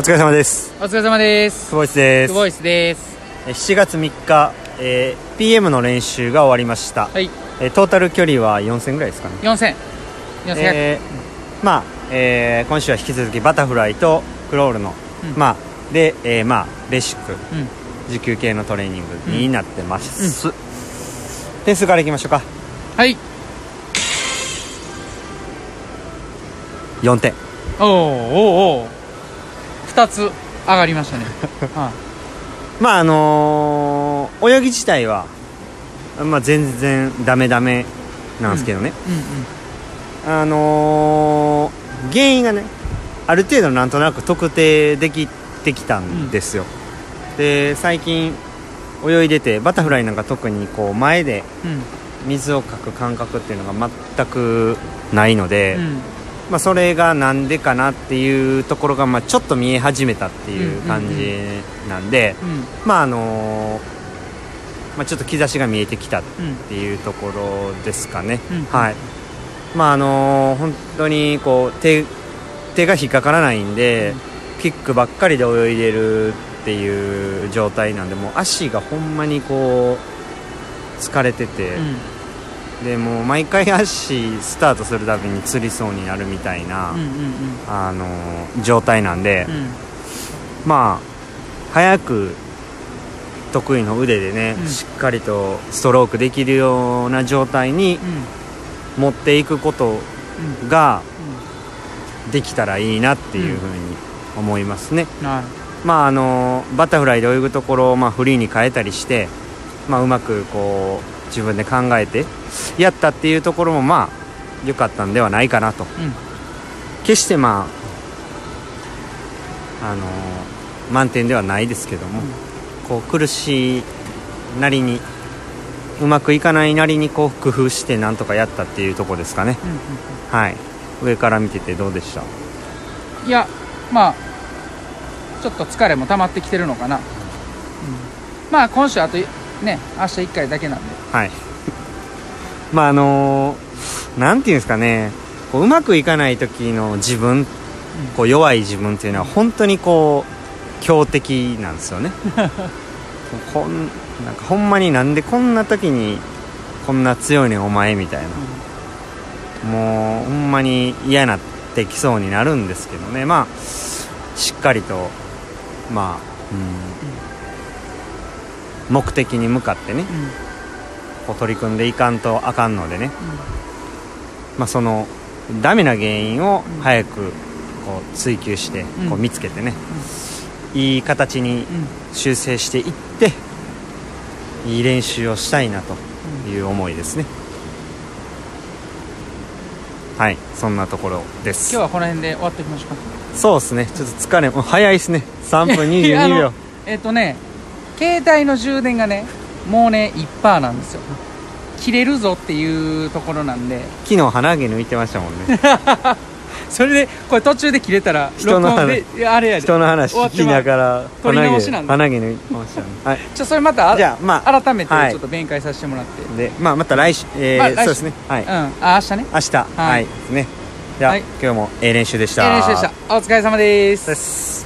お疲れ様です。お疲れ様です。久保井です。クボイスです。え7月3日、えー PM の練習が終わりました、はい。えートータル距離は4000ぐらいですかね。4000 4100、えーまあ、えー今週は引き続きバタフライとクロールの、うん。まあで、えーまあベーシックうん。持久系のトレーニングになってます、点数からいきましょうか。はい。4点。おーおーおー2つ上がりましたね。はまああのー泳ぎ自体は、まあ、全然ダメダメなんですけどね、いうんあのー原因がねある程度なんとなく特定できてきたんですよ、で最近泳いでてバタフライなんか特にこう前でうんうん。水をかく感覚っていうのが全くないので、うんまあ、それがなんでかなっていうところがまあちょっと見え始めたっていう感じなんで、うん。まああのーまあ、ちょっと兆しが見えてきたっうんていうところですかね、うんはい。まああのー本当にこう手手が引っかからないんで、キックばっかりで泳いでるっていう状態なんでもう足がほんまにこう疲れてて、でもう毎回足スタートするたびにつりそうになるみたいな、うんうんうん。あのー状態なんで、うん。まあ早く得意の腕でね、うん。しっかりとストロークできるような状態にうん。持っていくことうん。ができたらいいなっていうふうに思いますね、まああのバタフライで泳ぐところを、まあ、フリーに変えたりして、まあ、うまくこう自分で考えてやったっていうところもまあ良かったんではないかなと。うん。決してまああの満点ではないですけども、こう苦しいなりにうまくいかないなりにこう工夫してなんとかやったっていうところですかね。うんうんはい。上から見ててどうでした？うんいやまあちょっと疲れも溜まってきてるのかな、うん。まあ今週あとね明日1回だけなんで。はい。まああのなんていうんですかね。こううまくいかない時の自分こう弱い自分っていうのは本当にこう強敵なんですよね。ほんなんかほんまになんでこんな時にこんな強いねんお前みたいな。もうほんまに嫌なってきそうになるんですけどね。まあしっかりとまあ、うん、目的に向かってねこう取り組んでいかんとあかんのでね、まあ、そのダメな原因を早くこう追求してうん。こう見つけてね、いい形に修正していっていい練習をしたいなという思いですね。はいそんなところです。今日はこの辺で終わっておきましょうか。そうですね。ちょっと疲れ早いですね。3分いや あ22の秒えっ、とね携帯の充電がねもうね1%なんですよ。切れるぞっていうところなんで。昨日鼻毛抜いてましたもんね。それでこれ途中で切れたら人の録音でいやあれやで。人の話聞きながら終わってま鼻毛抜いてましたね。はい。ちょそれまたあじゃあまあ改めてはい。ちょっと弁解させてもらって、でまあまた来週、えーまあそうですね。はい、うん。あ明日ね。明日。はい、ですね。じゃあ、はい。今日もええ練習でした。ええ練習でした。お疲れ様です。です